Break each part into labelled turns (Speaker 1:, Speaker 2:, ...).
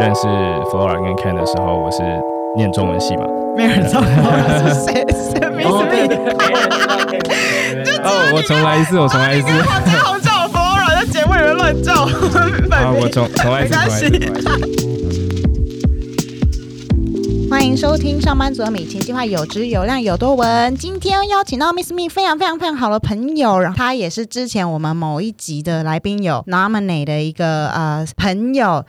Speaker 1: 认识 Flora 跟 Ken 的时候，我是念中文系嘛。
Speaker 2: 没有人知道是谁，是 Miss Me。
Speaker 1: 哦，我重来一次，我重来一次。
Speaker 2: 好叫好 Flora 在节目里面乱叫。
Speaker 1: 啊，我重重来一次，重来一次。
Speaker 2: 欢迎收听上班族的米奇计划，有知有量有多文。今天邀请到 Miss Me 非常非常非常好的朋友，然后他也是之前我们某一集的来宾有 nominate 的一个呃朋友。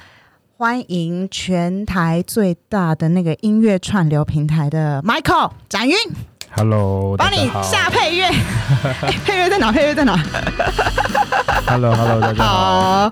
Speaker 2: 欢迎全台最大的那个音乐串流平台的 Michael 展云
Speaker 1: ，Hello，
Speaker 2: 帮你下配乐，配乐在哪？配乐在哪
Speaker 1: ？Hello，Hello，大家
Speaker 2: 好，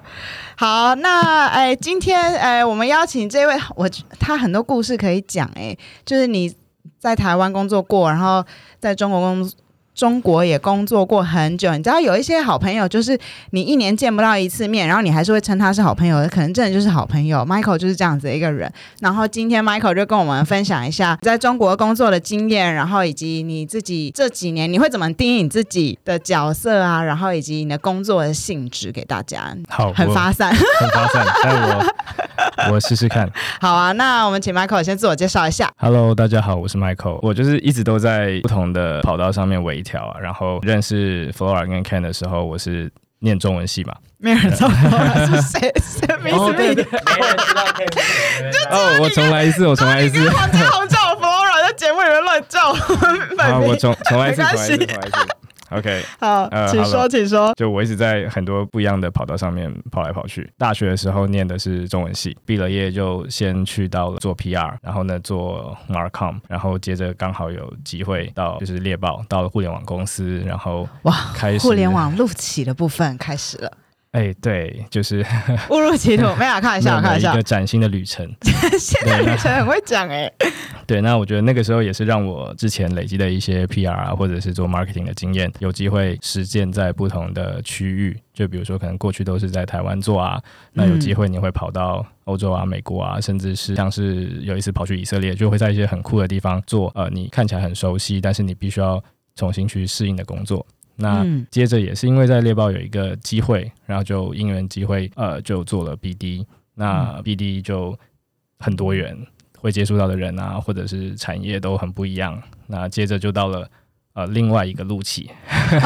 Speaker 2: 好，那哎，今天哎，我们邀请这位，我他很多故事可以讲，哎，就是你在台湾工作过，然后在中国工。中国也工作过很久，你知道有一些好朋友，就是你一年见不到一次面，然后你还是会称他是好朋友，可能真的就是好朋友。Michael 就是这样子的一个人。然后今天 Michael 就跟我们分享一下在中国工作的经验，然后以及你自己这几年你会怎么定义你自己的角色啊，然后以及你的工作的性质给大家。
Speaker 1: 好，
Speaker 2: 很发散，
Speaker 1: 很发散，但我我试试看。
Speaker 2: 好啊，那我们请 Michael 先自我介绍一下。
Speaker 1: Hello，大家好，我是 Michael，我就是一直都在不同的跑道上面围。条啊，然后认识 Flora 跟 Ken 的时候，我是念中文系嘛，
Speaker 2: 没有人知道 Flora 是谁，谁没什
Speaker 1: 没人 哦，我重来一次，我重来一次。
Speaker 2: 你好叫 Flora 在节目里面乱叫。
Speaker 1: 好，我重重来一次，重来一次，重来一次。OK，
Speaker 2: 好，请说，请说。
Speaker 1: 就我一直在很多不一样的跑道上面跑来跑去。大学的时候念的是中文系，毕了业就先去到了做 PR，然后呢做 Marcom，然后接着刚好有机会到就是猎豹，到了互联网公司，然后哇，开始
Speaker 2: 互联网录起的部分开始了。
Speaker 1: 哎，对，就是
Speaker 2: 误入歧途，没有看一下，看一下
Speaker 1: 一个崭新的旅程。
Speaker 2: 现在旅程很会讲哎。
Speaker 1: 对，那我觉得那个时候也是让我之前累积的一些 PR 啊，或者是做 marketing 的经验，有机会实践在不同的区域。就比如说，可能过去都是在台湾做啊，那有机会你会跑到欧洲啊、美国啊，甚至是像是有一次跑去以色列，就会在一些很酷的地方做。呃，你看起来很熟悉，但是你必须要重新去适应的工作。那接着也是因为在猎豹有一个机会，然后就因缘机会，呃，就做了 BD。那 BD 就很多元，会接触到的人啊，或者是产业都很不一样。那接着就到了呃另外一个路期，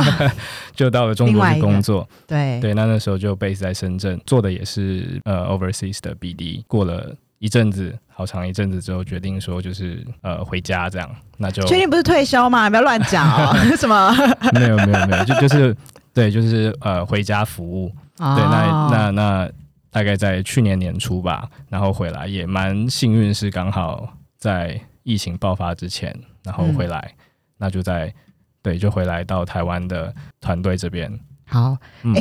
Speaker 1: 就到了中国去工作。
Speaker 2: 对
Speaker 1: 对，那那时候就 base 在深圳，做的也是呃 overseas 的 BD。过了一阵子。好长一阵子之后，决定说就是呃回家这样，那就
Speaker 2: 确定不是退休吗？不要乱讲哦，什么？
Speaker 1: 没有没有没有，就就是对，就是呃回家服务。对，那那那大概在去年年初吧，然后回来也蛮幸运，是刚好在疫情爆发之前，然后回来，那就在对就回来到台湾的团队这边。
Speaker 2: 好，嗯。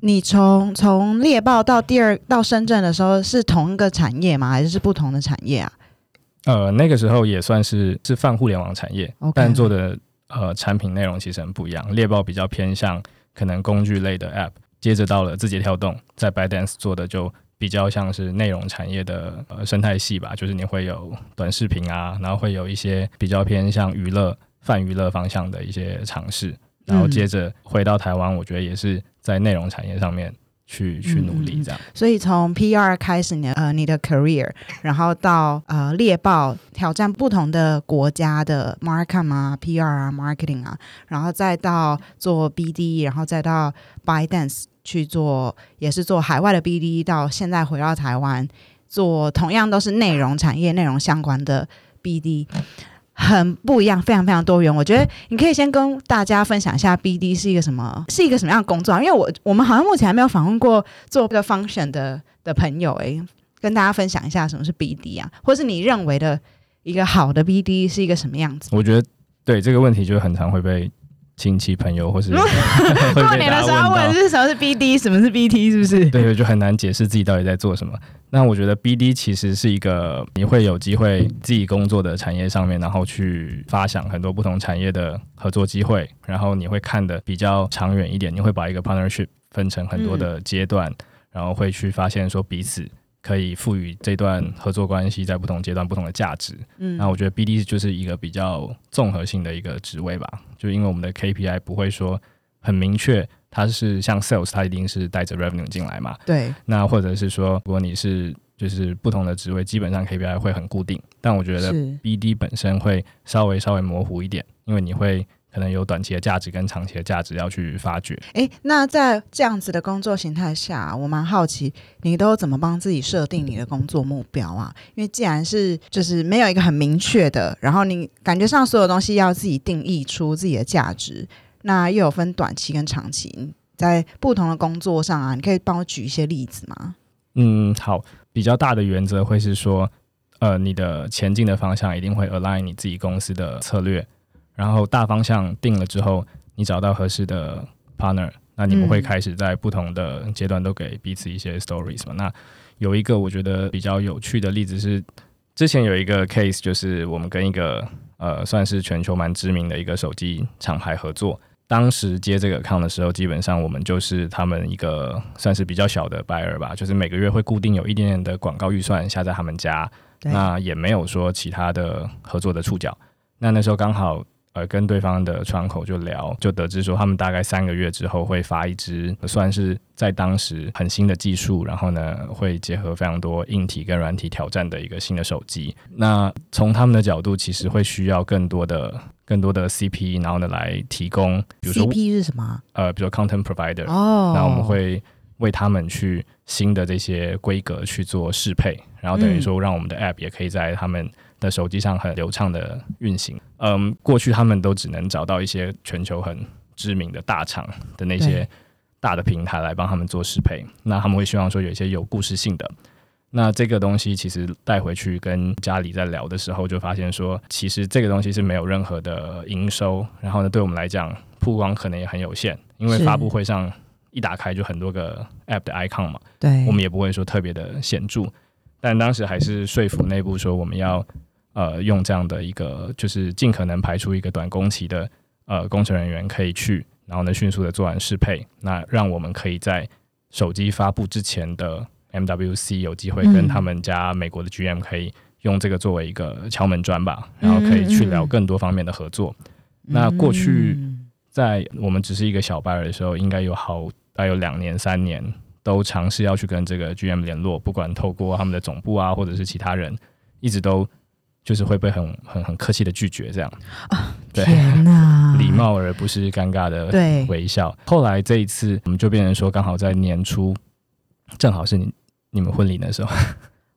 Speaker 2: 你从从猎豹到第二到深圳的时候是同一个产业吗？还是是不同的产业啊？
Speaker 1: 呃，那个时候也算是是泛互联网产业，但做的呃产品内容其实很不一样。猎豹比较偏向可能工具类的 App，接着到了字节跳动，在 ByteDance 做的就比较像是内容产业的呃生态系吧，就是你会有短视频啊，然后会有一些比较偏向娱乐泛娱乐方向的一些尝试。然后接着回到台湾，我觉得也是在内容产业上面去去努力这样。
Speaker 2: 所以从 PR 开始，你呃你的 career，然后到呃猎豹挑战不同的国家的 marketing 啊，PR 啊，marketing 啊，然后再到做 BD，然后再到 ByteDance 去做，也是做海外的 BD，到现在回到台湾做同样都是内容产业、内容相关的 BD。很不一样，非常非常多元。我觉得你可以先跟大家分享一下 BD 是一个什么，是一个什么样的工作。因为我我们好像目前还没有访问过做这个 function 的的朋友，诶，跟大家分享一下什么是 BD 啊，或是你认为的一个好的 BD 是一个什么样子？
Speaker 1: 我觉得对这个问题就很常会被。亲戚朋友或是
Speaker 2: 过年的时候问是什么是 BD，什么是 BT，是不是？
Speaker 1: 对，就很难解释自己到底在做什么。那我觉得 BD 其实是一个你会有机会自己工作的产业上面，然后去发想很多不同产业的合作机会，然后你会看的比较长远一点，你会把一个 partnership 分成很多的阶段，然后会去发现说彼此。可以赋予这段合作关系在不同阶段不同的价值。嗯，那我觉得 BD 就是一个比较综合性的一个职位吧。就因为我们的 KPI 不会说很明确，它是像 Sales，它一定是带着 Revenue 进来嘛。
Speaker 2: 对。
Speaker 1: 那或者是说，如果你是就是不同的职位基本上 KPI 会很固定，但我觉得 BD 本身会稍微稍微模糊一点，因为你会可能有短期的价值跟长期的价值要去发掘。
Speaker 2: 诶，那在这样子的工作形态下，我蛮好奇，你都怎么帮自己设定你的工作目标啊？因为既然是就是没有一个很明确的，然后你感觉上所有东西要自己定义出自己的价值，那又有分短期跟长期，你在不同的工作上啊，你可以帮我举一些例子吗？
Speaker 1: 嗯，好，比较大的原则会是说，呃，你的前进的方向一定会 align 你自己公司的策略，然后大方向定了之后，你找到合适的 partner，那你们会
Speaker 2: 嗯
Speaker 1: 开始在不同的阶段都给彼此一些 stories 嘛。那有一个我觉得比较有趣的例子是，之前有一个 case，就是我们跟一个呃算是全球蛮知名的一个手机厂牌合作。当时接这个 account 的时候，基本上我们就是他们一个算是比较小的 buyer 吧，就是每个月会固定有一点点的广告预算下在他们家，那也没有说其他的合作的触角。那那时候刚好呃跟对方的窗口就聊，就得知说他们大概三个月之后会发一支算是在当时很新的技术，然后呢会结合非常多硬体跟软体挑战的一个新的手机。那从他们的角度，其实会需要更多的更多的 CP，然后呢来提供，比如说
Speaker 2: CP 是什么？
Speaker 1: 呃比如说 content provider，
Speaker 2: 哦，
Speaker 1: 那我们会为他们去新的这些规格去做适配，然后等于说让我们的 App 也可以在他们的手机上很流畅的运行。嗯，过去他们都只能找到一些全球很知名的大厂的那些大的平台来帮他们做适配，那他们会希望说有一些有故事性的。那这个东西其实带回去跟家里在聊的时候，就发现说，其实这个东西是没有任何的营收，然后呢，对我们来讲曝光可能也很有限，因为发布会上一打开就很多个 App 的 icon 嘛，
Speaker 2: 对，
Speaker 1: 我们也不会说特别的显著，但当时还是说服内部说我们要呃用这样的一个，就是尽可能排除一个短工期的呃工程人员可以去，然后呢迅速的做完适配，那让我们可以在手机发布之前的 MWC 有机会跟
Speaker 2: 嗯
Speaker 1: 他们家美国的 GM 可以用这个作为一个敲门砖吧，然后可以去聊更多方面的合作。那过去
Speaker 2: 嗯
Speaker 1: 在我们只是一个小 buyer 的时候，应该有好大概有两年、三年都尝试要去跟这个 GM 联络，不管透过他们的总部啊，或者是其他人，一直都就是会被很很很客气的拒绝这样。对，
Speaker 2: 天哪，
Speaker 1: 礼貌而不是尴尬的
Speaker 2: 对
Speaker 1: 微笑。后来这一次，我们就变成说，刚好在年初，正好是你你们婚礼的时候，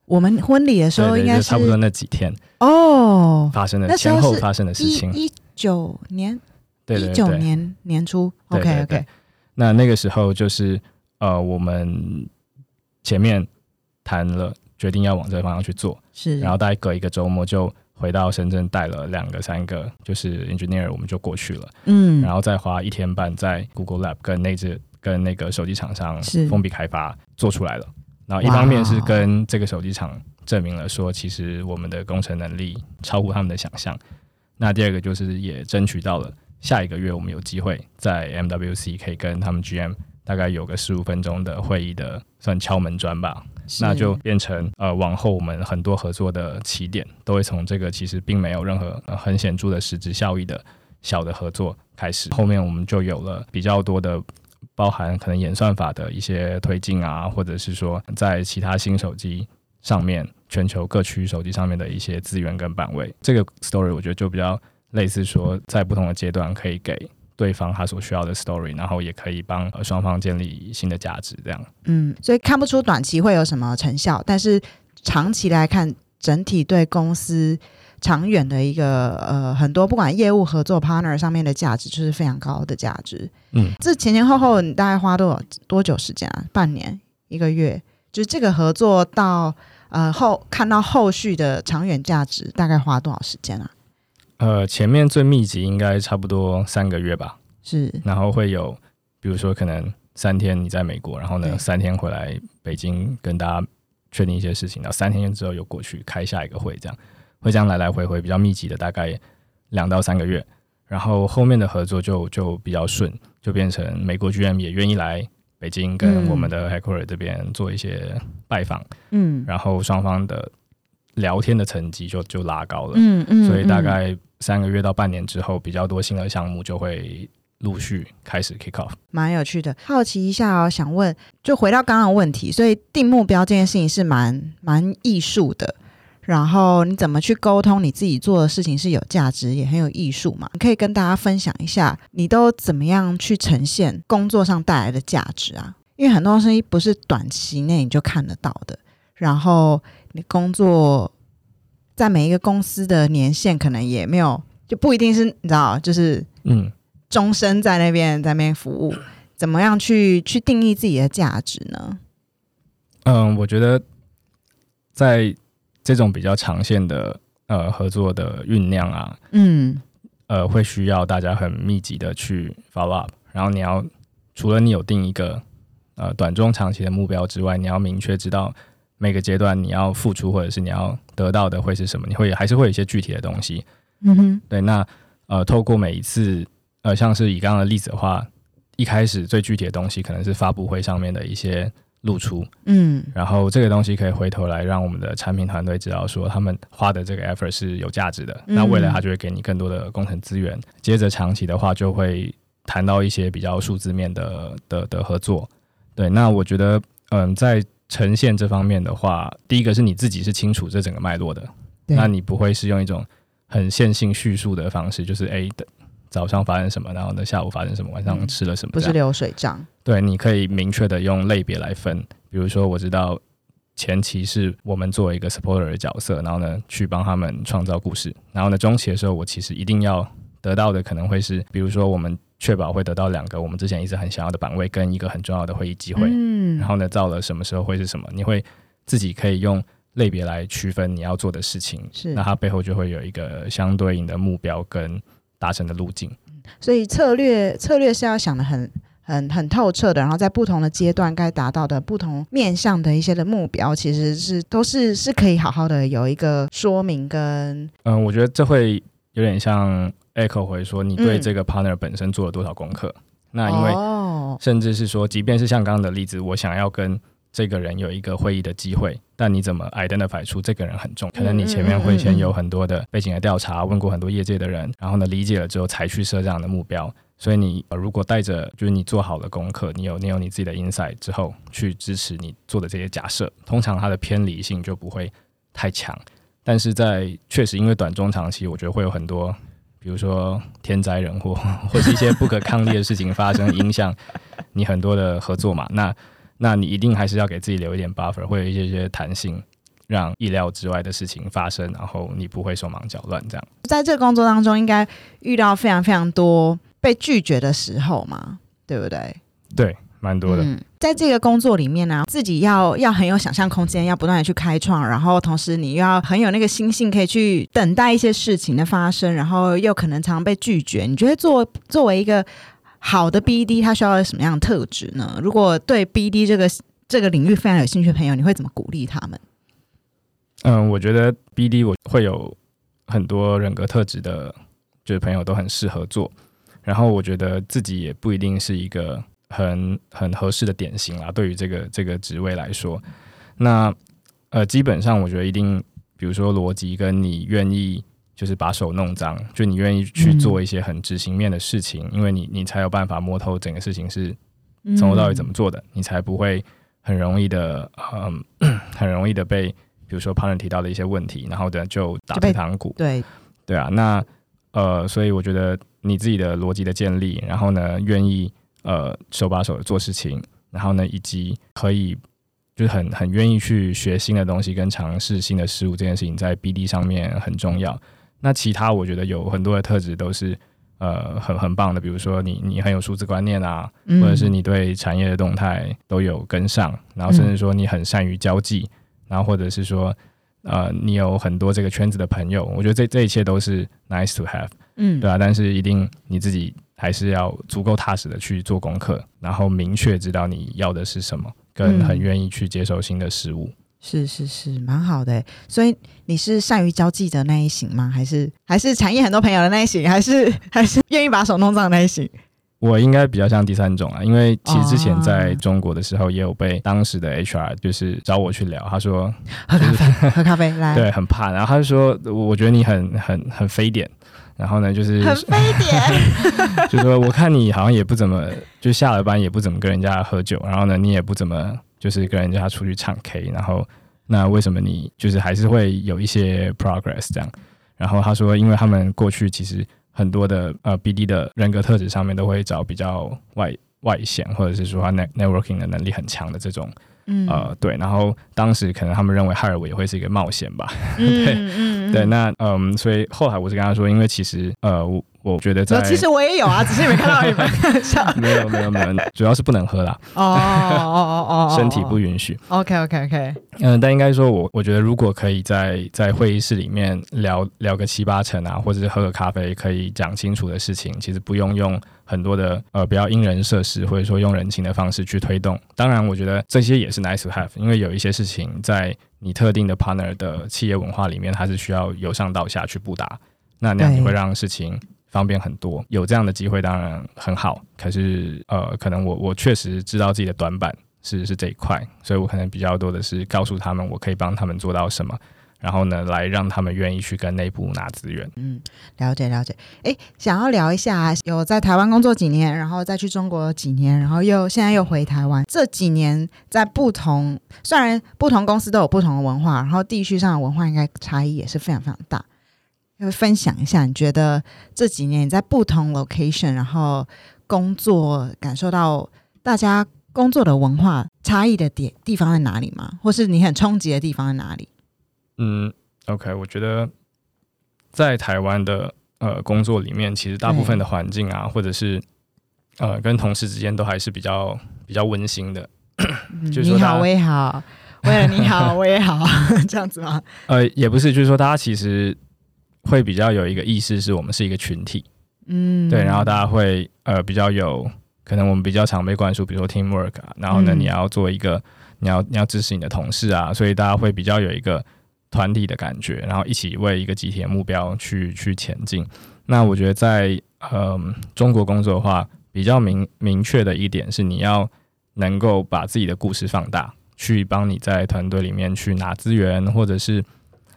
Speaker 2: 我们婚礼的时
Speaker 1: 对 对，
Speaker 2: 候应该
Speaker 1: 是差不多那几天
Speaker 2: 哦，
Speaker 1: 发生的前后发生的事
Speaker 2: 一
Speaker 1: 情。
Speaker 2: 一九年，
Speaker 1: 对对
Speaker 2: 一九。年年初，OK
Speaker 1: 对对。
Speaker 2: OK，
Speaker 1: 那那个时候就是呃，我们前面谈了，决定要往这个方向去做，
Speaker 2: 是，
Speaker 1: 然后大概隔一个周末就回到深圳，带了两个、三个，就是 engineer，我们就过去了，
Speaker 2: 嗯，
Speaker 1: 然后再花一天半在 Google Lab 跟那只跟那个手机厂商
Speaker 2: 是。
Speaker 1: 封闭开发做出来了。然后一方面是跟这个手机厂证明了说，其实我们的工程能力超乎他们的想象。那第二个就是也争取到了下一个月我们有机会在 MWC 可以跟他们 GM 大概有个十五分钟的会议的算敲门砖吧，
Speaker 2: 是
Speaker 1: 那就变成呃往后我们很多合作的起点都会从这个其实并没有任何、呃很显著的实质效益的小的合作开始，后面我们就有了比较多的。包含可能演算法的一些推进啊，或者是说在其他新手机上面，全球各区手机上面的一些资源跟版位，这个 story 我觉得就比较类似说，在不同的阶段可以给对方他所需要的 story，然后也可以帮呃双方建立新的价值，这样。
Speaker 2: 嗯，所以看不出短期会有什么成效，但是长期来看，整体对公司长远的一个呃很多不管业务合作 partner 上面的价值，就是非常高的价值。
Speaker 1: 嗯，
Speaker 2: 这前前后后你大概花多少多久时间啊？半年、一个月？就是这个合作到呃后看到后续的长远价值，大概花多少时间啊？
Speaker 1: 呃，前面最密集应该差不多三个月吧，
Speaker 2: 是。
Speaker 1: 然后会有，比如说可能三天你在美国，然后呢三天回来北京跟大家确定一些事情，然后三天之后又过去开下一个会，这样会这样来来回回比较密集的，大概两到三个月，然后后面的合作就就比较顺，就变成美国 GM 也愿意来北京跟
Speaker 2: 嗯
Speaker 1: 我们的 headquarter 这边做一些拜访，
Speaker 2: 嗯。
Speaker 1: 然后双方的聊天的成绩就就拉高了，
Speaker 2: 嗯嗯，
Speaker 1: 所以大
Speaker 2: 嗯
Speaker 1: 概三个月到半年之后，比较多新的项目就会陆续开始 kick off。
Speaker 2: 蛮有趣的，好奇一下哦，想问，就回到刚刚的问题，所以定目标这件事情是蛮蛮艺术的。然后你怎么去沟通你自己做的事情是有价值也很有艺术嘛？你可以跟大家分享一下，你都怎么样去呈现工作上带来的价值啊？因为很多东西不是短期内你就看得到的。然后你工作在每一个公司的年限可能也没有，就不一定是你知道，就是
Speaker 1: 嗯，
Speaker 2: 终身在那边在那边服务，怎么样去去定义自己的价值呢？
Speaker 1: 嗯，我觉得在这种比较长线的呃合作的酝酿啊，
Speaker 2: 嗯。
Speaker 1: 呃，会需要大家很密集的去 follow up，然后你要除了你有定一个呃短中长期的目标之外，你要明确知道每个阶段你要付出或者是你要得到的会是什么，你会还是会有一些具体的东西。
Speaker 2: 嗯哼，
Speaker 1: 对，那呃，透过每一次呃，像是以刚刚的例子的话，一开始最具体的东西可能是发布会上面的一些露出，
Speaker 2: 嗯
Speaker 1: 然后这个东西可以回头来让我们的产品团队知道说他们花的这个 effort 是有价值的，
Speaker 2: 嗯
Speaker 1: 那未来他就会给你更多的工程资源。接着长期的话，就会谈到一些比较数字面的的的合作。对，那我觉得嗯，在呈现这方面的话，第一个是你自己是清楚这整个脉络的，那你不会是用一种很线性叙述的方式，就是诶的早上发生什么，然后呢下午发生什么，晚上吃了什么
Speaker 2: 不是流水账。
Speaker 1: 对，你可以明确的用类别来分，比如说我知道前期是我们作为一个 supporter 的角色，然后呢去帮他们创造故事，然后呢中期的时候，我其实一定要得到的可能会是，比如说我们确保会得到两个我们之前一直很想要的版位跟一个很重要的会议机会，
Speaker 2: 嗯。
Speaker 1: 然后呢到了什么时候会是什么，你会自己可以用类别来区分你要做的事情，
Speaker 2: 是。
Speaker 1: 那它背后就会有一个相对应的目标跟达成的路径。
Speaker 2: 所以策略策略是要想的很很很透彻的，然后在不同的阶段该达到的不同面向的一些的目标，其实是都是是可以好好的有一个说明跟
Speaker 1: 嗯，我觉得这会有点像 echo 回说，你对
Speaker 2: 嗯
Speaker 1: 这个 partner 本身做了多少功课。那因为
Speaker 2: 哦
Speaker 1: 甚至是说，即便是像刚刚的例子，我想要跟这个人有一个会议的机会，但你怎么 identify 出这个人很重？可能你前面会先有很多的背景的调查，问过很多业界的人，然后呢理解了之后才去设这样的目标。所以你、呃如果带着就是你做好了功课，你有你有你自己的 insight 之后，去支持你做的这些假设，通常它的偏离性就不会太强。但是在确实因为短中长期，我觉得会有很多，比如说天灾人祸，或是一些不可抗力的事情发生，影响你很多的合作嘛。那那你一定还是要给自己留一点 buffer，会有一些些弹性，让意料之外的事情发生，然后你不会手忙脚乱这样。
Speaker 2: 在这个工作当中，应该遇到非常非常多被拒绝的时候嘛，对不对？
Speaker 1: 对，蛮多的。
Speaker 2: 嗯，在这个工作里面呢、自己要要很有想象空间，要不断的去开创，然后同时你又要很有那个心性，可以去等待一些事情的发生，然后又可能常常被拒绝。你觉得作作为一个好的 BD，它需要什么样的特质呢？如果对 BD 这个这个领域非常有兴趣的朋友，你会怎么鼓励他们？
Speaker 1: 嗯，我觉得 BD 我会有很多人格特质的，就是朋友都很适合做。然后我觉得自己也不一定是一个很很合适的典型啦，对于这个这个职位来说，那呃，基本上我觉得一定，比如说逻辑跟你愿意就是把手弄脏，就你愿意去做一些很执行面的事情，因为你你才有办法摸透整个事情是从头到尾怎么做的，你才不会很容易的，嗯，很容易的被比如说 partner 提到的一些问题，然后等就打退堂鼓。
Speaker 2: 对，
Speaker 1: 对啊，那呃，所以我觉得你自己的逻辑的建立，然后呢，愿意呃手把手的做事情，然后呢，以及可以就是很很愿意去学新的东西跟尝试新的事物，这件事情在 BD 上面很重要。那其他我觉得有很多的特质都是呃很很棒的，比如说你你很有数字观念啊，
Speaker 2: 嗯。
Speaker 1: 或者是你对产业的动态都有跟上，然后甚至说你很善于交际，然后或者是说呃你有很多这个圈子的朋友，我觉得这这一切都是 nice to have，
Speaker 2: 嗯。
Speaker 1: 对啊，但是一定你自己还是要足够踏实的去做功课，然后明确知道你要的是什么，跟
Speaker 2: 嗯
Speaker 1: 很愿意去接受新的事物。
Speaker 2: 是是是，蛮好的欸。所以你是善于交际的那一型吗？还是还是产业很多朋友的那一型？还是 还是愿意把手弄脏的那一型？
Speaker 1: 我应该比较像第三种啊，因为其实之前在
Speaker 2: 哦
Speaker 1: 中国的时候，也有被当时的 HR 就是找我去聊，他说
Speaker 2: 喝咖啡，喝咖啡，来，
Speaker 1: 对，很怕。然后他就说，我我觉得你很很很非典，然后呢，就是
Speaker 2: 很 非典，
Speaker 1: 就说我看你好像也不怎么，就下了班也不怎么跟人家喝酒，然后呢，你也不怎么就是跟人家出去唱 K，然后那为什么你就是还是会有一些 progress 这样？然后他说，因为他们过去其实很多的呃 BD 的人格特质上面都会找比较外外显，或者是说他 net networking 的能力很强的这种。
Speaker 2: 嗯。
Speaker 1: 呃，对，然后当时可能他们认为哈尔维也会是一个冒险吧，对对，那嗯，所以后来我是跟他说，因为其实呃，我我觉得在
Speaker 2: 其实我也有啊，只是你没看到你们 笑。
Speaker 1: 没有没有没有，主要是不能喝啦，
Speaker 2: 哦哦哦哦，
Speaker 1: 身体不允许。
Speaker 2: OK OK OK，
Speaker 1: 嗯，但应该说我我觉得如果可以在在会议室里面聊聊个七八成啊，或者是喝个咖啡，可以讲清楚的事情，其实不用用很多的呃比较因人设施，或者说用人情的方式去推动。当然，我觉得这些也是 nice to have，因为有一些事情在你特定的 partner 的企业文化里面，它是需要由上到下去布达，那那样你
Speaker 2: 对
Speaker 1: 会让事情。方便很多，有这样的机会当然很好。可是，呃，可能我我确实知道自己的短板是是这一块，所以我可能比较多的是告诉他们我可以帮他们做到什么，然后呢，来让他们愿意去跟内部拿资源。
Speaker 2: 嗯，了解了解。哎，想要聊一下，有在台湾工作几年，然后再去中国几年，然后又现在又回台湾。这几年在不同，虽然不同公司都有不同的文化，然后地区上的文化应该差异也是非常非常大。要分享一下，你觉得这几年你在不同 location，然后工作，感受到大家工作的文化差异的点地方在哪里吗？或是你很冲击的地方在哪里？
Speaker 1: 嗯，OK，我觉得在台湾的呃工作里面，其实大部分的环境啊，或者是呃跟同事之间都还是比较比较温馨的。
Speaker 2: 嗯你好，
Speaker 1: 就是说大家
Speaker 2: 我也好，为了你好，我也好，这样子吗？
Speaker 1: 呃，也不是，就是说大家其实会比较有一个意识，是我们是一个群体。
Speaker 2: 嗯，
Speaker 1: 对，然后大家会呃比较有可能我们比较常被灌输，比如说 teamwork 啊，然后呢，
Speaker 2: 嗯
Speaker 1: 你要做一个你要你要支持你的同事啊，所以大家会比较有一个团体的感觉，然后一起为一个集体的目标去去前进。那我觉得在嗯、中国工作的话，比较明明确的一点是你要能够把自己的故事放大，去帮你在团队里面去拿资源，或者是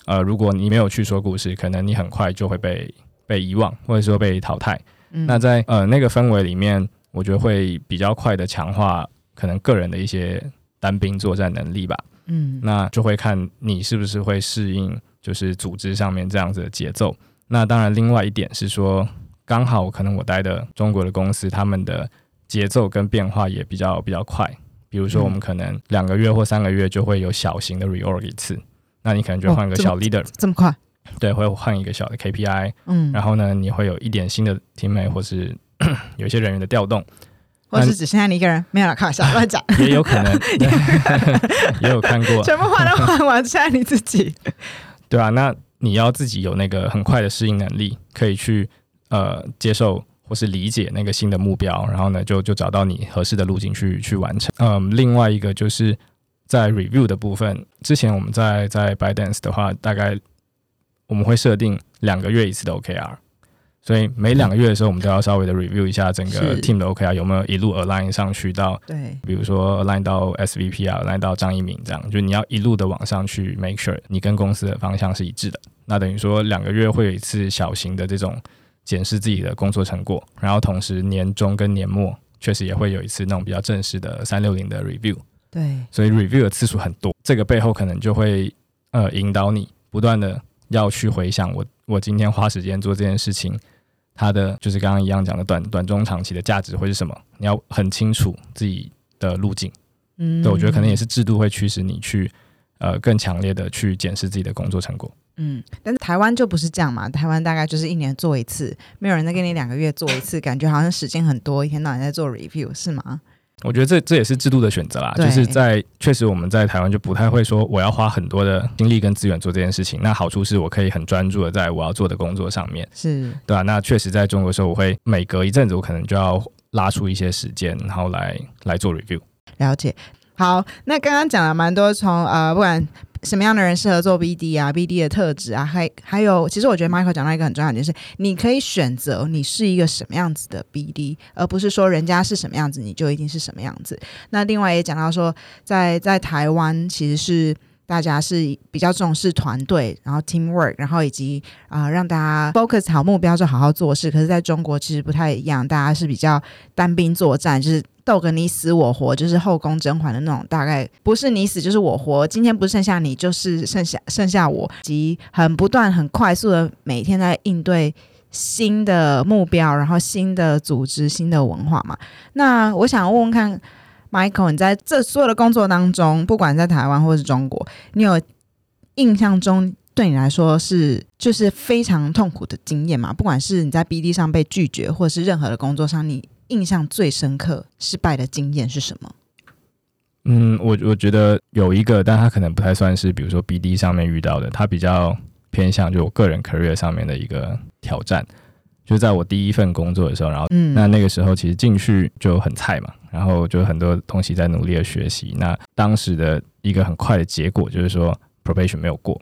Speaker 1: 呃，如果你没有去说故事，可能你很快就会被被遗忘，或者说被淘汰。
Speaker 2: 嗯
Speaker 1: 那在呃那个氛围里面，我觉得会比较快的强化可能个人的一些单兵作战能力吧。
Speaker 2: 嗯
Speaker 1: 那就会看你是不是会适应，就是组织上面这样子的节奏。那当然，另外一点是说，刚好可能我待的中国的公司，他们的节奏跟变化也比较比较快。比如说，我们可能两个月或三个月就会有小型的 reorg 一次，那你可能就换个小 leader，、
Speaker 2: 这么快，
Speaker 1: 对，会换一个小的 KPI，
Speaker 2: 嗯，
Speaker 1: 然后呢，你会有一点新的 teammate 或是 有一些人员的调动，
Speaker 2: 或是只剩下你一个人，没有了，开玩笑，乱讲，
Speaker 1: 也有可能，也有看过，
Speaker 2: 全部换都换完，剩下你自己，
Speaker 1: 对啊，那你要自己有那个很快的适应能力，可以去呃接受或是理解那个新的目标，然后呢就就找到你合适的路径去去完成。嗯，另外一个就是在 review 的部分，之前我们在在 ByteDance 的话，大概我们会设定两个月一次的 OKR。所以每两个月的时候，我们都要稍微的 review 一下整个 team 的 OKR 有没有一路 align 上去到
Speaker 2: 对，
Speaker 1: 比如说 align 到 SVP 啊，align 到张一鸣这样，就你要一路的往上去 make sure 你跟公司的方向是一致的。那等于说两个月会有一次小型的这种检视自己的工作成果，然后同时年终跟年末确实也会有一次那种比较正式的三六零的 review，
Speaker 2: 对，
Speaker 1: 所以 review 的次数很多，这个背后可能就会呃引导你不断的要去回想我我今天花时间做这件事情。它的就是刚刚一样讲的短短中长期的价值会是什么？你要很清楚自己的路径。
Speaker 2: 嗯
Speaker 1: 对，我觉得可能也是制度会驱使你去呃更强烈的去检视自己的工作成果。
Speaker 2: 嗯，但是台湾就不是这样嘛，台湾大概就是一年做一次，没有人再给你两个月做一次，感觉好像时间很多，一天到晚在做 review 是吗？
Speaker 1: 我觉得这这也是制度的选择啦，就是在确实我们在台湾就不太会说我要花很多的精力跟资源做这件事情。那好处是我可以很专注的在我要做的工作上面，
Speaker 2: 是，
Speaker 1: 对吧、那确实在中国的时候，我会每隔一阵子我可能就要拉出一些时间，然后来来做 review。
Speaker 2: 了解。好，那刚刚讲了蛮多从呃，不管什么样的人适合做 BD 啊，BD 的特质啊，还还有，其实我觉得 Michael 讲到一个很重要的点是，你可以选择你是一个什么样子的 BD，而不是说人家是什么样子你就一定是什么样子。那另外也讲到说，在在台湾其实是大家是比较重视团队，然后 teamwork，然后以及啊、让大家 focus 好目标就好好做事。可是在中国其实不太一样，大家是比较单兵作战，就是斗个你死我活，就是后宫甄嬛的那种，大概不是你死就是我活，今天不剩下你就是剩下剩下我，及很不断很快速的每天在应对。新的目标，然后新的组织、新的文化嘛。那我想问问看，Michael，你在这所有的工作当中，不管在台湾或是中国，你有印象中对你来说是就是非常痛苦的经验吗？不管是你在 BD 上被拒绝，或是任何的工作上，你印象最深刻失败的经验是什么？
Speaker 1: 嗯，我我觉得有一个，但它可能不太算是，比如说 BD 上面遇到的，它比较偏向就我个人 career 上面的一个挑战。就在我第一份工作的时候，然后
Speaker 2: 嗯，
Speaker 1: 那那个时候其实进去就很菜嘛，然后就很多东西在努力的学习。那当时的一个很快的结果就是说 probation 没有过，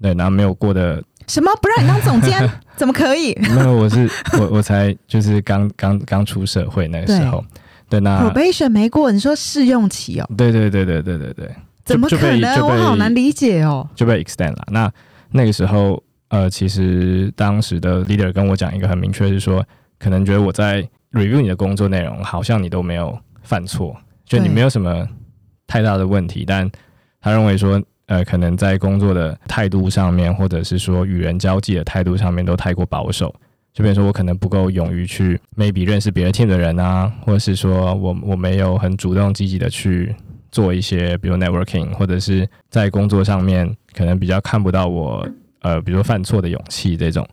Speaker 1: 对，然后没有过的，
Speaker 2: 什么不让你当总监？怎么可以
Speaker 1: 那个我是我我才就是刚刚刚出社会那个时候，对，那
Speaker 2: ？Probation 没过，你说试用期哦？
Speaker 1: 对对对对对对对，
Speaker 2: 怎么可能？我好难理解哦。
Speaker 1: 就被 extend 了。那那个时候，呃，其实当时的 leader 跟我讲一个很明确，是说，可能觉得我在 review 你的工作内容，好像你都没有犯错，就你
Speaker 2: 对
Speaker 1: 没有什么太大的问题，但他认为说，呃，可能在工作的态度上面，或者是说与人交际的态度上面，都太过保守。就比如说，我可能不够勇于去 maybe 认识别的 team 的人啊，或者是说我我没有很主动积极的去做一些，比如 networking，或者是在工作上面可能比较看不到我呃，比如说犯错的勇气这种。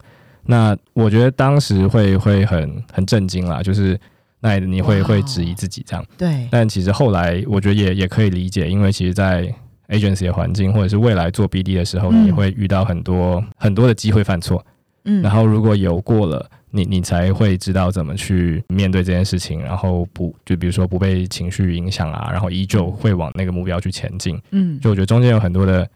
Speaker 1: 那我觉得当时会会很很震惊啦，就是那你会会质疑自己这样。
Speaker 2: 对，
Speaker 1: 但其实后来我觉得也也可以理解，因为其实，在 agency 的环境或者是未来做 BD 的时候，
Speaker 2: 嗯
Speaker 1: 你会遇到很多很多的机会犯错，
Speaker 2: 嗯
Speaker 1: 然后如果有过了，你你才会知道怎么去面对这件事情，然后不就比如说不被情绪影响啊，然后依旧会往那个目标去前进。
Speaker 2: 嗯
Speaker 1: 就我觉得中间有很多的，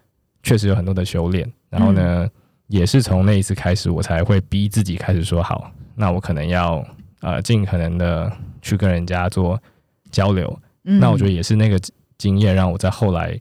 Speaker 1: 确实有很多的修炼，然后呢，也是从那一次开始，我才会逼自己开始说好，那我可能要呃尽可能的去跟人家做交流。
Speaker 2: 嗯
Speaker 1: 那我觉得也是那个经验，让我在后来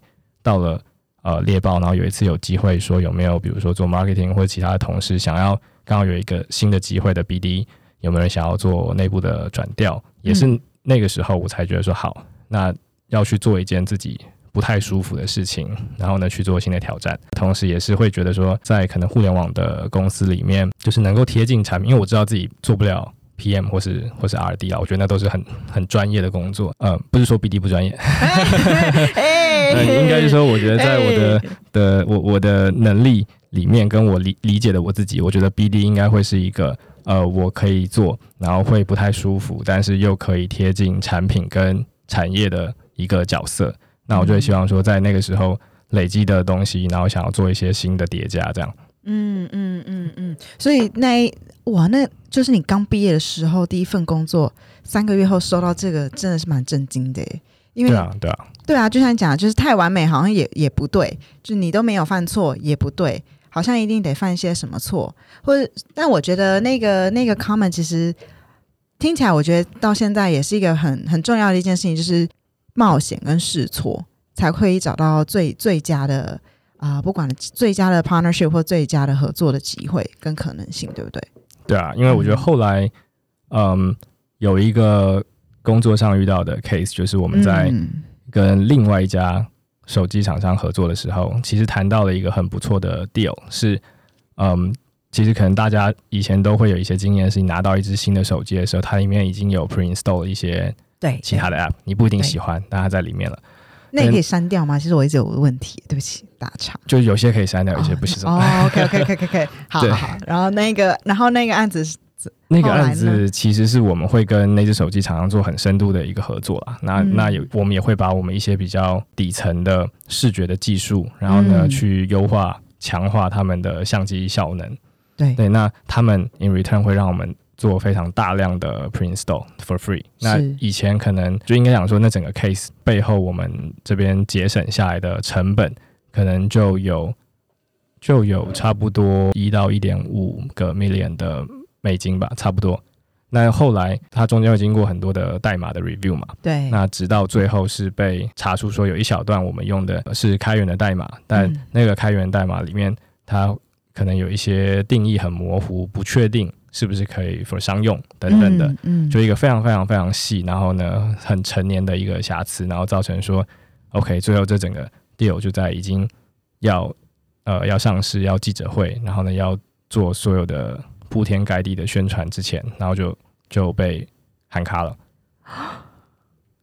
Speaker 1: 到了呃猎豹，然后有一次有机会说有没有，比如说做 marketing 或者其他的同事想要刚好有一个新的机会的 BD，有没有人想要做内部的转调？也是
Speaker 2: 嗯
Speaker 1: 那个时候我才觉得说好，那要去做一件自己不太舒服的事情，然后呢去做新的挑战，同时也是会觉得说，在可能互联网的公司里面，就是能够贴近产品，因为我知道自己做不了。PM 或是或是 RD 啊，我觉得那都是很很专业的工作。呃，不是说 BD 不专业，
Speaker 2: 哎
Speaker 1: 呃，应该是说，我觉得在我的的我我的能力里面，跟我理理解的我自己，我觉得 BD 应该会是一个呃，我可以做，然后会不太舒服，但是又可以贴近产品跟产业的一个角色。那我就会希望说，在那个时候累积的东西，然后想要做一些新的叠加，这样。
Speaker 2: 嗯嗯嗯嗯，所以那一哇，那就是你刚毕业的时候第一份工作，三个月后收到这个，真的是蛮震惊的耶。因为
Speaker 1: 对啊，对啊，
Speaker 2: 对啊，就像你讲的，就是太完美好像也也不对，就你都没有犯错也不对，好像一定得犯一些什么错，或者但我觉得那个那个 comment 其实听起来，我觉得到现在也是一个很很重要的一件事情，就是冒险跟试错才可以找到最最佳的啊、不管最佳的 partnership 或最佳的合作的机会跟可能性，对不对？
Speaker 1: 对啊，因为我觉得后来，嗯，有一个工作上遇到的 case，就是我们在
Speaker 2: 嗯
Speaker 1: 跟另外一家手机厂商合作的时候，其实谈到了一个很不错的 deal，是，嗯，其实可能大家以前都会有一些经验，是你拿到一只新的手机的时候，它里面已经有 pre-install 一些
Speaker 2: 对，
Speaker 1: 其他的 app，你不一定喜欢，但它在里面了，
Speaker 2: 那你可以删掉吗？其实我一直有个问题，对不起，打岔。
Speaker 1: 就有些可以删掉，有些不行。
Speaker 2: 哦，OK OK OK OK OK，好好好。然后那个，然后那个案子是
Speaker 1: 那个案子其实是我们会跟那只手机厂商做很深度的一个合作啦。那、
Speaker 2: 嗯
Speaker 1: 那有我们也会把我们一些比较底层的视觉的技术，然后呢、
Speaker 2: 嗯
Speaker 1: 去优化、强化他们的相机效能。
Speaker 2: 对
Speaker 1: 对，那他们 in return 会让我们做非常大量的 pre-install for free。那以前可能就应该讲说，那整个 case 背后我们这边节省下来的成本，可能就有就有差不多一到一点五个 million 的美金吧，差不多。那后来它中间会经过很多的代码的 review 嘛，
Speaker 2: 对，
Speaker 1: 那直到最后是被查出说有一小段我们用的是开源的代码，但那个开源代码里面它可能有一些定义很模糊，不确定是不是可以 for 商用等等的，
Speaker 2: 嗯，嗯。
Speaker 1: 就一个非常非常非常细，然后呢很成年的一个瑕疵，然后造成说 OK 最后这整个 deal 就在已经要呃要上市要记者会，然后呢要做所有的铺天盖地的宣传之前，然后就就被喊卡了。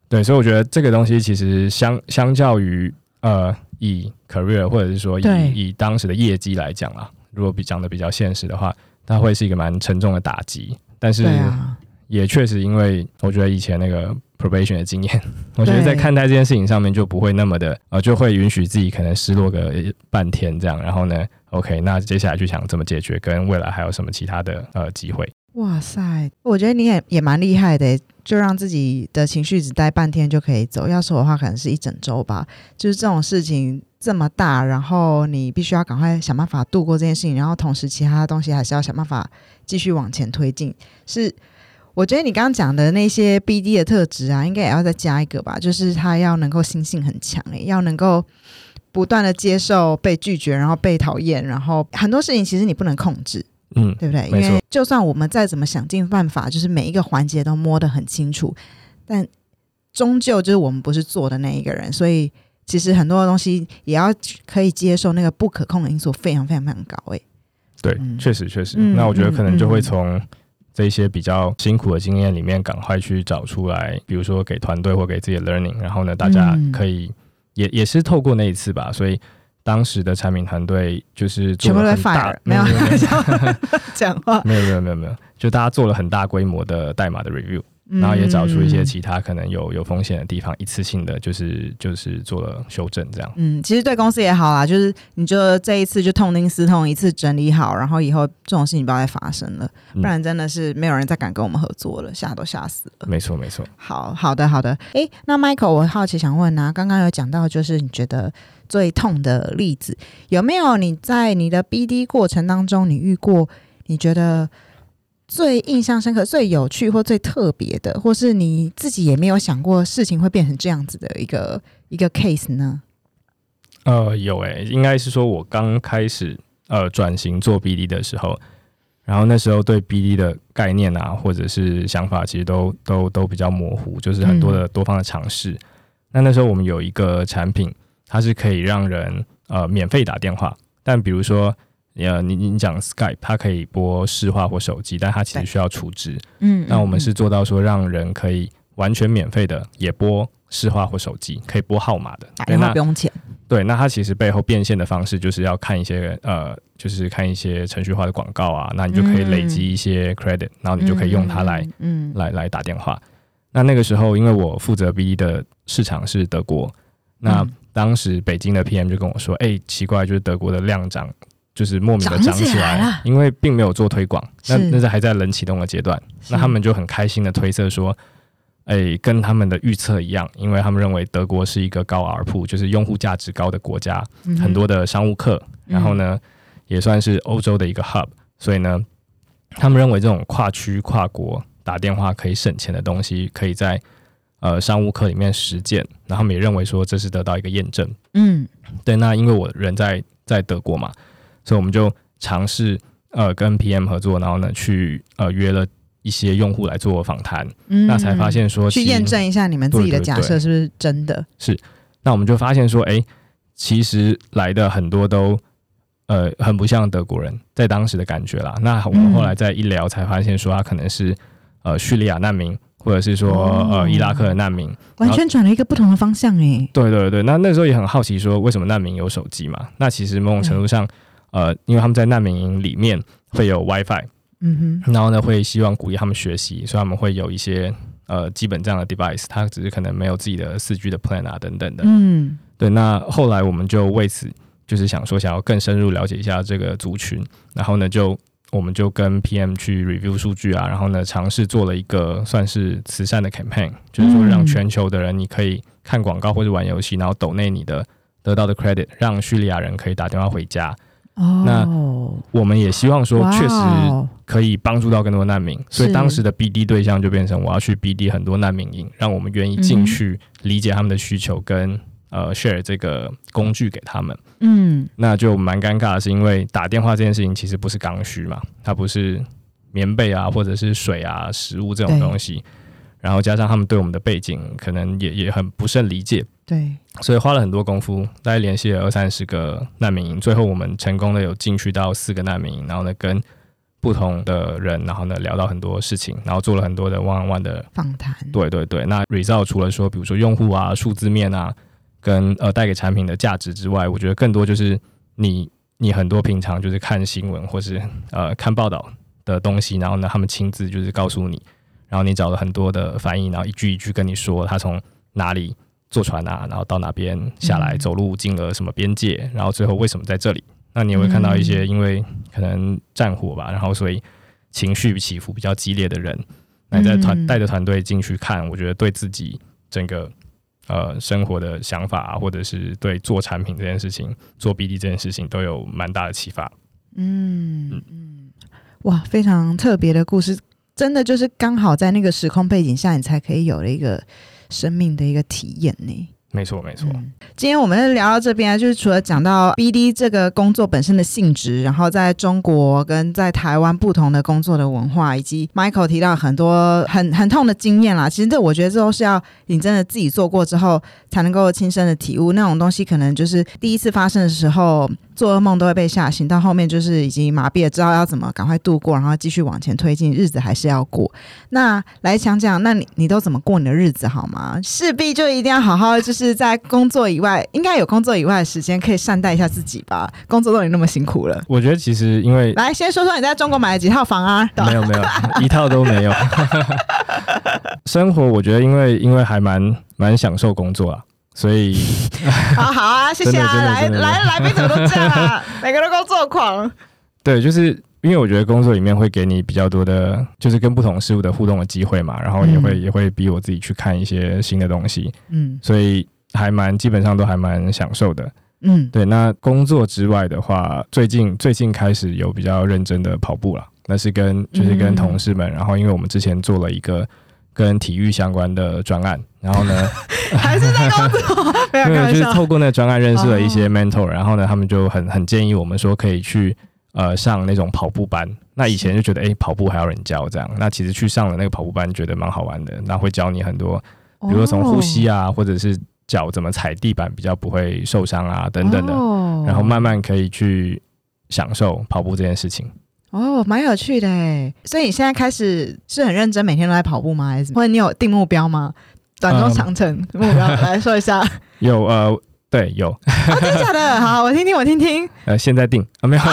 Speaker 1: 对，所以我觉得这个东西其实相相较于呃以 career 或者是说以以当时的业绩来讲啊，如果比讲的比较现实的话，它会是一个蛮沉重的打击。但是也确实因为我觉得以前那个 probation 的经验，我觉得在看待这件事情上面就不会那么的呃，就会允许自己可能失落个半天这样，然后呢，OK，那接下来就想怎么解决，跟未来还有什么其他的呃机会。
Speaker 2: 哇塞，我觉得你也也蛮厉害的，就让自己的情绪只待半天就可以走。要是我的话，可能是一整周吧。就是这种事情这么大，然后你必须要赶快想办法度过这件事情，然后同时其他的东西还是要想办法继续往前推进。是，我觉得你刚刚讲的那些 BD 的特质啊，应该也要再加一个吧，就是他要能够心性很强，诶，要能够。不断的接受被拒绝，然后被讨厌，然后很多事情其实你不能控制，
Speaker 1: 嗯，
Speaker 2: 对不对？因为就算我们再怎么想尽办法，就是每一个环节都摸得很清楚，但终究就是我们不是做的那一个人，所以其实很多的东西也要可以接受那个不可控的因素，非常非常非常高诶。
Speaker 1: 对，
Speaker 2: 嗯
Speaker 1: 确实确实。
Speaker 2: 嗯
Speaker 1: 那我觉得可能就会从这些比较辛苦的经验里面，赶快去找出来，比如说给团队或给自己的 learning，然后呢，大家
Speaker 2: 嗯
Speaker 1: 可以、也也是透过那一次吧，所以。当时的产品团队就是做
Speaker 2: 全部都被
Speaker 1: 了很大
Speaker 2: fire，没有
Speaker 1: 没有没有
Speaker 2: 讲话，
Speaker 1: 没有没有没有没有，就大家做了很大规模的代码的 review，然后也找出一些
Speaker 2: 嗯
Speaker 1: 其他可能有有风险的地方，一次性的就是就是做了修正，这样。
Speaker 2: 嗯，其实对公司也好啦，就是你就这一次就痛定思痛，一次整理好，然后以后这种事情不要再发生了，
Speaker 1: 嗯
Speaker 2: 不然真的是没有人再敢跟我们合作了，吓都吓死了。
Speaker 1: 没错没错。
Speaker 2: 好好的好的，哎，那 Michael，我好奇想问啊，刚刚有讲到就是你觉得最痛的例子，有没有你在你的 BD 过程当中，你遇过你觉得最印象深刻、最有趣或最特别的，或是你自己也没有想过事情会变成这样子的一个一个 case 呢？
Speaker 1: 呃，有诶、应该是说我刚开始呃转型做 BD 的时候，然后那时候对 BD 的概念啊，或者是想法，其实都都都比较模糊，就是很多的多方的尝试。那那时候我们有一个产品，它是可以让人呃免费打电话，但比如说。呃，你你讲 Skype，它可以播视话或手机，但它其实需要储值。
Speaker 2: 嗯
Speaker 1: 那我们是做到说，让人可以完全免费的也播视话或手机，可以拨号码的。对，
Speaker 2: 打电话
Speaker 1: 那
Speaker 2: 不用钱，
Speaker 1: 对，那它其实背后变现的方式就是要看一些呃，就是看一些程序化的广告啊，那你就可以累积一些 credit，、然后你就可以用它来、
Speaker 2: 嗯，嗯
Speaker 1: 来来打电话。那那个时候，因为我负责 BD 的市场是德国，那
Speaker 2: 嗯
Speaker 1: 当时北京的 PM 就跟我说：“哎、奇怪，就是德国的量涨，就是莫名的
Speaker 2: 涨起
Speaker 1: 来，
Speaker 2: 了。
Speaker 1: 因为并没有做推广，那那是还在冷启动的阶段。那他们就很开心的推测说，哎、跟他们的预测一样，因为他们认为德国是一个高 ARPU，就是用户价值高的国家，
Speaker 2: 嗯
Speaker 1: 很多的商务客，
Speaker 2: 嗯。
Speaker 1: 然后呢，也算是欧洲的一个 hub，所以呢，他们认为这种跨区跨国打电话可以省钱的东西，可以在呃商务课里面实践，然后他们也认为说这是得到一个验证。
Speaker 2: 嗯。
Speaker 1: 对，那因为我人在在德国嘛，所以我们就尝试呃跟 PM 合作，然后呢去呃约了一些用户来做访谈，
Speaker 2: 嗯
Speaker 1: 那才发现说
Speaker 2: 去验证一下你们自己的假设是不是真的？
Speaker 1: 是那我们就发现说，哎、其实来的很多都呃很不像德国人，在当时的感觉啦。那我们后来再一聊，才发现说他可能是呃叙利亚难民，或者是说、
Speaker 2: 哦
Speaker 1: 呃伊拉克的难民。
Speaker 2: 完全转了一个不同的方向诶。
Speaker 1: 对对对，那那时候也很好奇说，为什么难民有手机嘛？那其实某种程度上，呃，因为他们在难民营里面会有 WiFi，
Speaker 2: 嗯哼，
Speaker 1: 然后呢会希望鼓励他们学习，所以他们会有一些呃基本这样的 device，他只是可能没有自己的四 G 的 plan 啊等等的。
Speaker 2: 嗯
Speaker 1: 对，那后来我们就为此就是想说，想要更深入了解一下这个族群，然后呢，就我们就跟 PM 去 review 数据啊，然后呢，尝试做了一个算是慈善的 campaign，就是说让
Speaker 2: 嗯
Speaker 1: 全球的人你可以看广告或者玩游戏，然后抖内你的得到的 credit，让叙利亚人可以打电话回家。
Speaker 2: 哦，
Speaker 1: 我们也希望说，确实可以帮助到更多难民，所以当时的 BD 对象就变成我要去 BD 很多难民营，让我们愿意进去理解他们的需求跟呃 share 这个工具给他们。
Speaker 2: 嗯。
Speaker 1: 那就蛮尴尬的是，因为打电话这件事情其实不是刚需嘛，它不是棉被啊或者是水啊食物这种东西，然后加上他们对我们的背景可能也也很不甚理解，
Speaker 2: 对，
Speaker 1: 所以花了很多功夫，大概联系了二三十个难民营，最后我们成功的有进去到四个难民营，然后呢跟不同的人，然后呢聊到很多事情，然后做了很多的 one on one 的
Speaker 2: 访谈，
Speaker 1: 对对对，那 result 除了说，比如说用户啊、数字面啊，跟呃带给产品的价值之外，我觉得更多就是你你很多平常就是看新闻或是呃看报道的东西，然后呢他们亲自就是告诉你，然后你找了很多的翻译，然后一句一句跟你说他从哪里坐船啊，然后到哪边下来
Speaker 2: 嗯。
Speaker 1: 走路进了什么边界，然后最后为什么在这里？那你也会看到一些因为可能战火吧，然后所以情绪起伏比较激烈的人，那你在团
Speaker 2: 嗯。
Speaker 1: 带着团队进去看，我觉得对自己整个呃生活的想法啊，或者是对做产品这件事情、做 BD 这件事情都有蛮大的启发。
Speaker 2: 嗯。嗯，哇，非常特别的故事，真的就是刚好在那个时空背景下，你才可以有了一个生命的一个体验呢。
Speaker 1: 没错，没错。
Speaker 2: 嗯今天我们聊到这边啊，就是除了讲到 BD 这个工作本身的性质，然后在中国跟在台湾不同的工作的文化，以及 Michael 提到很多很很痛的经验啦。其实这我觉得这都是要你真的自己做过之后才能够亲身的体悟。那种东西可能就是第一次发生的时候做噩梦都会被吓醒，到后面就是已经麻痹了，知道要怎么赶快度过，然后继续往前推进，日子还是要过。那来讲讲，那你你都怎么过你的日子好吗？势必就一定要好好，就是在工作以外，应该有工作以外的时间可以善待一下自己吧。工作都已经那么辛苦了，
Speaker 1: 我觉得其实因为
Speaker 2: 来先说说你在中国买了几套房啊？
Speaker 1: 没有没有一套都没有，生活我觉得因为因为还蛮蛮享受工作啊，所以
Speaker 2: 好 好啊，谢谢啊，来来来宾怎么都这样啊？每个都工作狂，
Speaker 1: 对，就是因为我觉得工作里面会给你比较多的，就是跟不同事物的互动的机会嘛，然后也会、
Speaker 2: 嗯。
Speaker 1: 也会逼我自己去看一些新的东西，
Speaker 2: 嗯。
Speaker 1: 所以还蛮基本上都还蛮享受的。
Speaker 2: 嗯。
Speaker 1: 对，那工作之外的话，最近最近开始有比较认真的跑步了，那是跟就是跟
Speaker 2: 嗯。
Speaker 1: 同事们，然后因为我们之前做了一个跟体育相关的专案，然后呢，
Speaker 2: 还是在工作，没有
Speaker 1: 没有就是。透过那个专案认识了一些
Speaker 2: 哦。
Speaker 1: mentor，、然后呢，他们就很很建议我们说可以去呃上那种跑步班。那以前就觉得哎、诶跑步还要人教这样，那其实去上了那个跑步班，觉得蛮好玩的，那会教你很多，比如说从呼吸啊，或者是脚怎么踩地板比较不会受伤啊等等的，
Speaker 2: 哦。
Speaker 1: 然后慢慢可以去享受跑步这件事情。
Speaker 2: 哦，蛮有趣的哎。所以你现在开始是很认真，每天都在跑步吗？还是或者你有定目标吗？短中
Speaker 1: 嗯
Speaker 2: 长程目标来说一下。哦，
Speaker 1: 有呃，对，有
Speaker 2: 真的假的？好，我听听，我听听。
Speaker 1: 呃，现在定啊没有，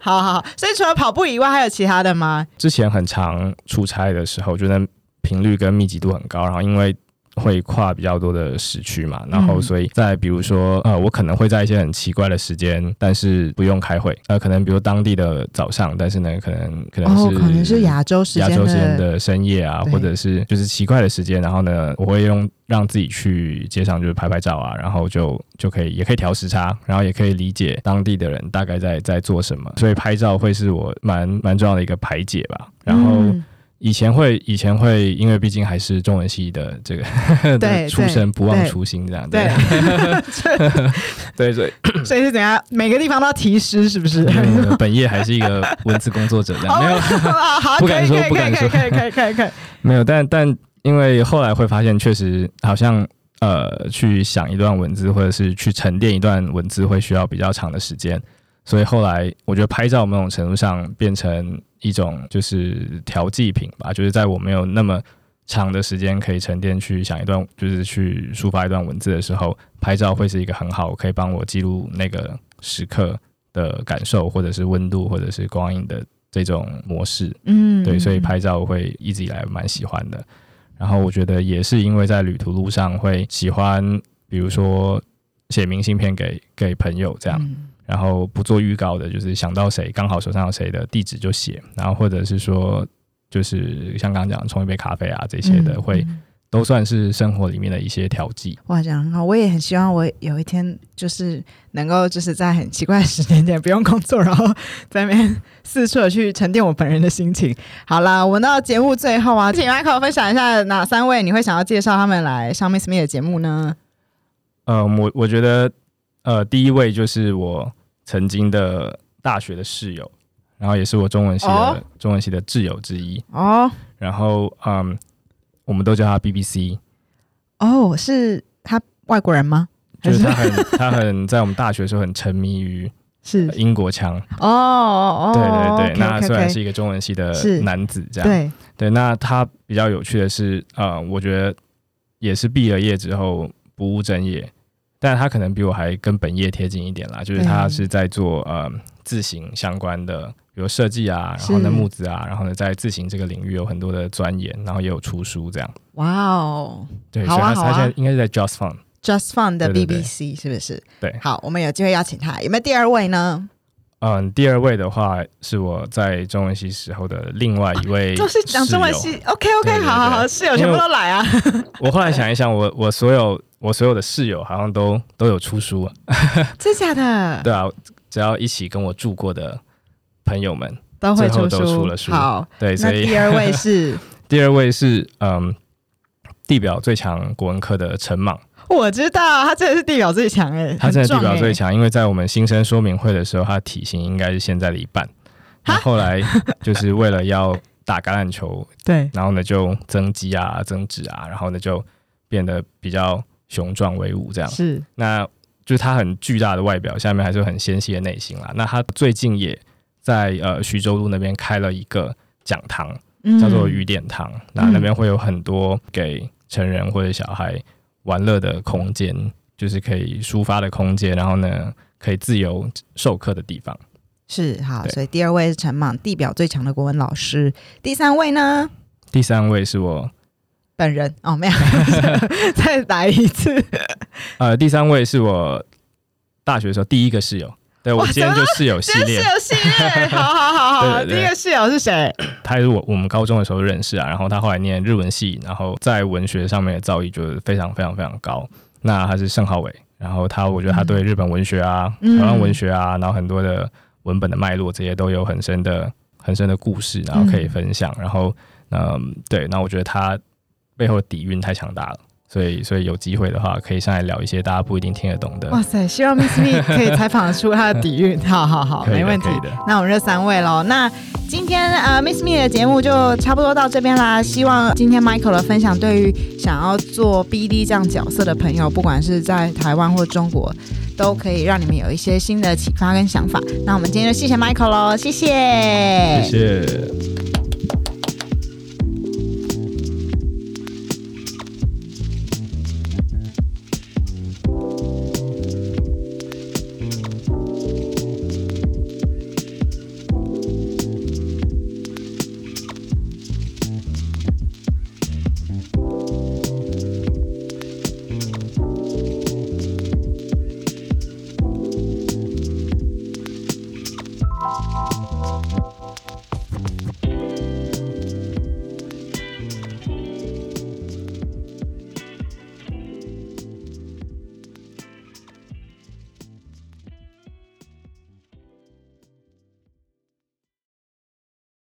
Speaker 2: 好好好。所以除了跑步以外，还有其他的吗？
Speaker 1: 之前很常出差的时候，觉得频率跟密集度很高，然后因为会跨比较多的时区嘛，然后
Speaker 2: 嗯
Speaker 1: 所以在比如说呃，我可能会在一些很奇怪的时间，但是不用开会，呃，可能比如当地的早上，但是呢，可能可能
Speaker 2: 哦，
Speaker 1: 是、
Speaker 2: 可能是亚洲时间
Speaker 1: 亚洲时间
Speaker 2: 的。
Speaker 1: 深夜啊，或者是就是奇怪的时间，然后呢，我会用让自己去街上就是拍拍照啊，然后就就可以也可以调时差，然后也可以理解当地的人大概在在做什么，所以拍照会是我蛮蛮重要的一个排解吧。然后
Speaker 2: 嗯
Speaker 1: 以前会以前会，因为毕竟还是中文系的这个
Speaker 2: 对
Speaker 1: 出身，不忘初心这样
Speaker 2: 对，
Speaker 1: 对 对，
Speaker 2: 所以是怎样？每个地方都要提诗，是不是？
Speaker 1: 嗯本业还是一个文字工作者这样，没有不敢说不敢说
Speaker 2: 可以可以可以可以。
Speaker 1: 没有，但但因为后来会发现，确实好像呃，去想一段文字，或者是去沉淀一段文字，会需要比较长的时间。所以后来我觉得拍照某种程度上变成一种就是调剂品吧，就是在我没有那么长的时间可以沉淀去想一段，就是去抒发一段文字的时候，拍照会是一个很好可以帮我记录那个时刻的感受，或者是温度，或者是光影的这种模式。
Speaker 2: 嗯，
Speaker 1: 对，所以拍照我会一直以来蛮喜欢的。然后我觉得也是因为在旅途路上会喜欢，比如说写明信片给给朋友这样，
Speaker 2: 嗯
Speaker 1: 然后不做预告的，就是想到谁刚好手上有谁的地址就写，然后或者是说就是像刚刚讲冲一杯咖啡啊这些的，
Speaker 2: 嗯
Speaker 1: 会
Speaker 2: 嗯
Speaker 1: 都算是生活里面的一些调剂。
Speaker 2: 哇，讲得很好，我也很希望我有一天就是能够就是在很奇怪的时间点不用工作，然后在那边四处的去沉淀我本人的心情。好啦，我们到节目最后啊，请 Michael 分享一下哪三位你会想要介绍他们来上 Miss Me 的节目呢？
Speaker 1: 呃，我我觉得，呃，第一位就是我曾经的大学的室友，然后也是我中文系的、
Speaker 2: 哦。
Speaker 1: 中文系的挚友之一。
Speaker 2: 哦。
Speaker 1: 然后，嗯，我们都叫他 BBC，
Speaker 2: 哦，是他外国人吗？
Speaker 1: 就是他很他很在我们大学的时候很沉迷于
Speaker 2: 是。
Speaker 1: 英国腔。
Speaker 2: 哦哦哦，
Speaker 1: 对对对那
Speaker 2: OK，
Speaker 1: 虽然是一个中文系的男子，这样。
Speaker 2: 对。
Speaker 1: 对，那他比较有趣的是，呃，我觉得也是毕了业之后不务正业，但他可能比我还跟本业贴近一点啦，就是他是在做呃自行相关的，比如设计啊，然后呢木子啊，然后呢在自行这个领域有很多的钻研，然后也有出书这样。
Speaker 2: 哇哦
Speaker 1: 对，所以他他现在应该是在 Just Fun。
Speaker 2: ，Just Fun 的
Speaker 1: 对对对
Speaker 2: BBC 是不是？
Speaker 1: 对
Speaker 2: 好，我们有机会邀请他。有没有第二位呢？
Speaker 1: 嗯，第二位的话是我在中文系时候的另外一位、
Speaker 2: 就是讲中文。系，OK OK，
Speaker 1: 对
Speaker 2: 好好好，室友全部都来啊！
Speaker 1: 我后来想一想，我我所有我所有的室友好像都都有出书啊。
Speaker 2: 真假的？
Speaker 1: 对啊，只要一起跟我住过的朋友们，
Speaker 2: 都会
Speaker 1: 最后
Speaker 2: 出
Speaker 1: 都出了书
Speaker 2: 好，
Speaker 1: 对，所以
Speaker 2: 第二位是，
Speaker 1: 第二位是嗯，地表最强国文科的陈莽，
Speaker 2: 我知道他真的是地表最强哎，
Speaker 1: 他真的地表最强，因为在我们新生说明会的时候，他体型应该是现在的一半。那后来 就是为了要打橄榄球，
Speaker 2: 对，
Speaker 1: 然后呢就增肌啊、增脂啊，然后呢就变得比较雄壮威武这样。
Speaker 2: 是
Speaker 1: 那就是他很巨大的外表，下面还是很纤细的内心啦。那他最近也在呃徐州路那边开了一个讲堂，叫做雨点堂。那那边会有很多给成人或者小孩玩乐的空间，就是可以抒发的空间，然后呢可以自由授课的地方。
Speaker 2: 是好，所以第二位是陈莽，地表最强的国文老师。第三位呢？
Speaker 1: 第三位是我，
Speaker 2: 本人哦，没有，再来一次。
Speaker 1: 呃，第三位是我大学的时候第一个室友。对我
Speaker 2: 哇
Speaker 1: 今天就室友 系列
Speaker 2: 室，友系列，好好好好。第一个室友是谁？
Speaker 1: 他也是我我们高中的时候认识啊，然后他后来念日文系，然后在文学上面的造诣就是非常非常非常高。那他是盛浩伟，然后他我觉得他对日本文学啊、
Speaker 2: 嗯
Speaker 1: 台湾文学啊，然后很多的文本的脉络这些都有很深的很深的故事，然后可以分享。然后嗯，对，那我觉得他背后的底蕴太强大了。所以，所以有机会的话，可以上来聊一些大家不一定听得懂的。
Speaker 2: 哇塞，希望 Miss Me 可以采访出他的底蕴。好好好，没问题
Speaker 1: 的。
Speaker 2: 那我们这三位喽。那今天呃 Miss Me 的节目就差不多到这边啦。希望今天 Michael 的分享对于想要做 BD 这样角色的朋友，不管是在台湾或中国，都可以让你们有一些新的启发跟想法。那我们今天就谢谢 Michael 喽，谢谢，
Speaker 1: 谢谢。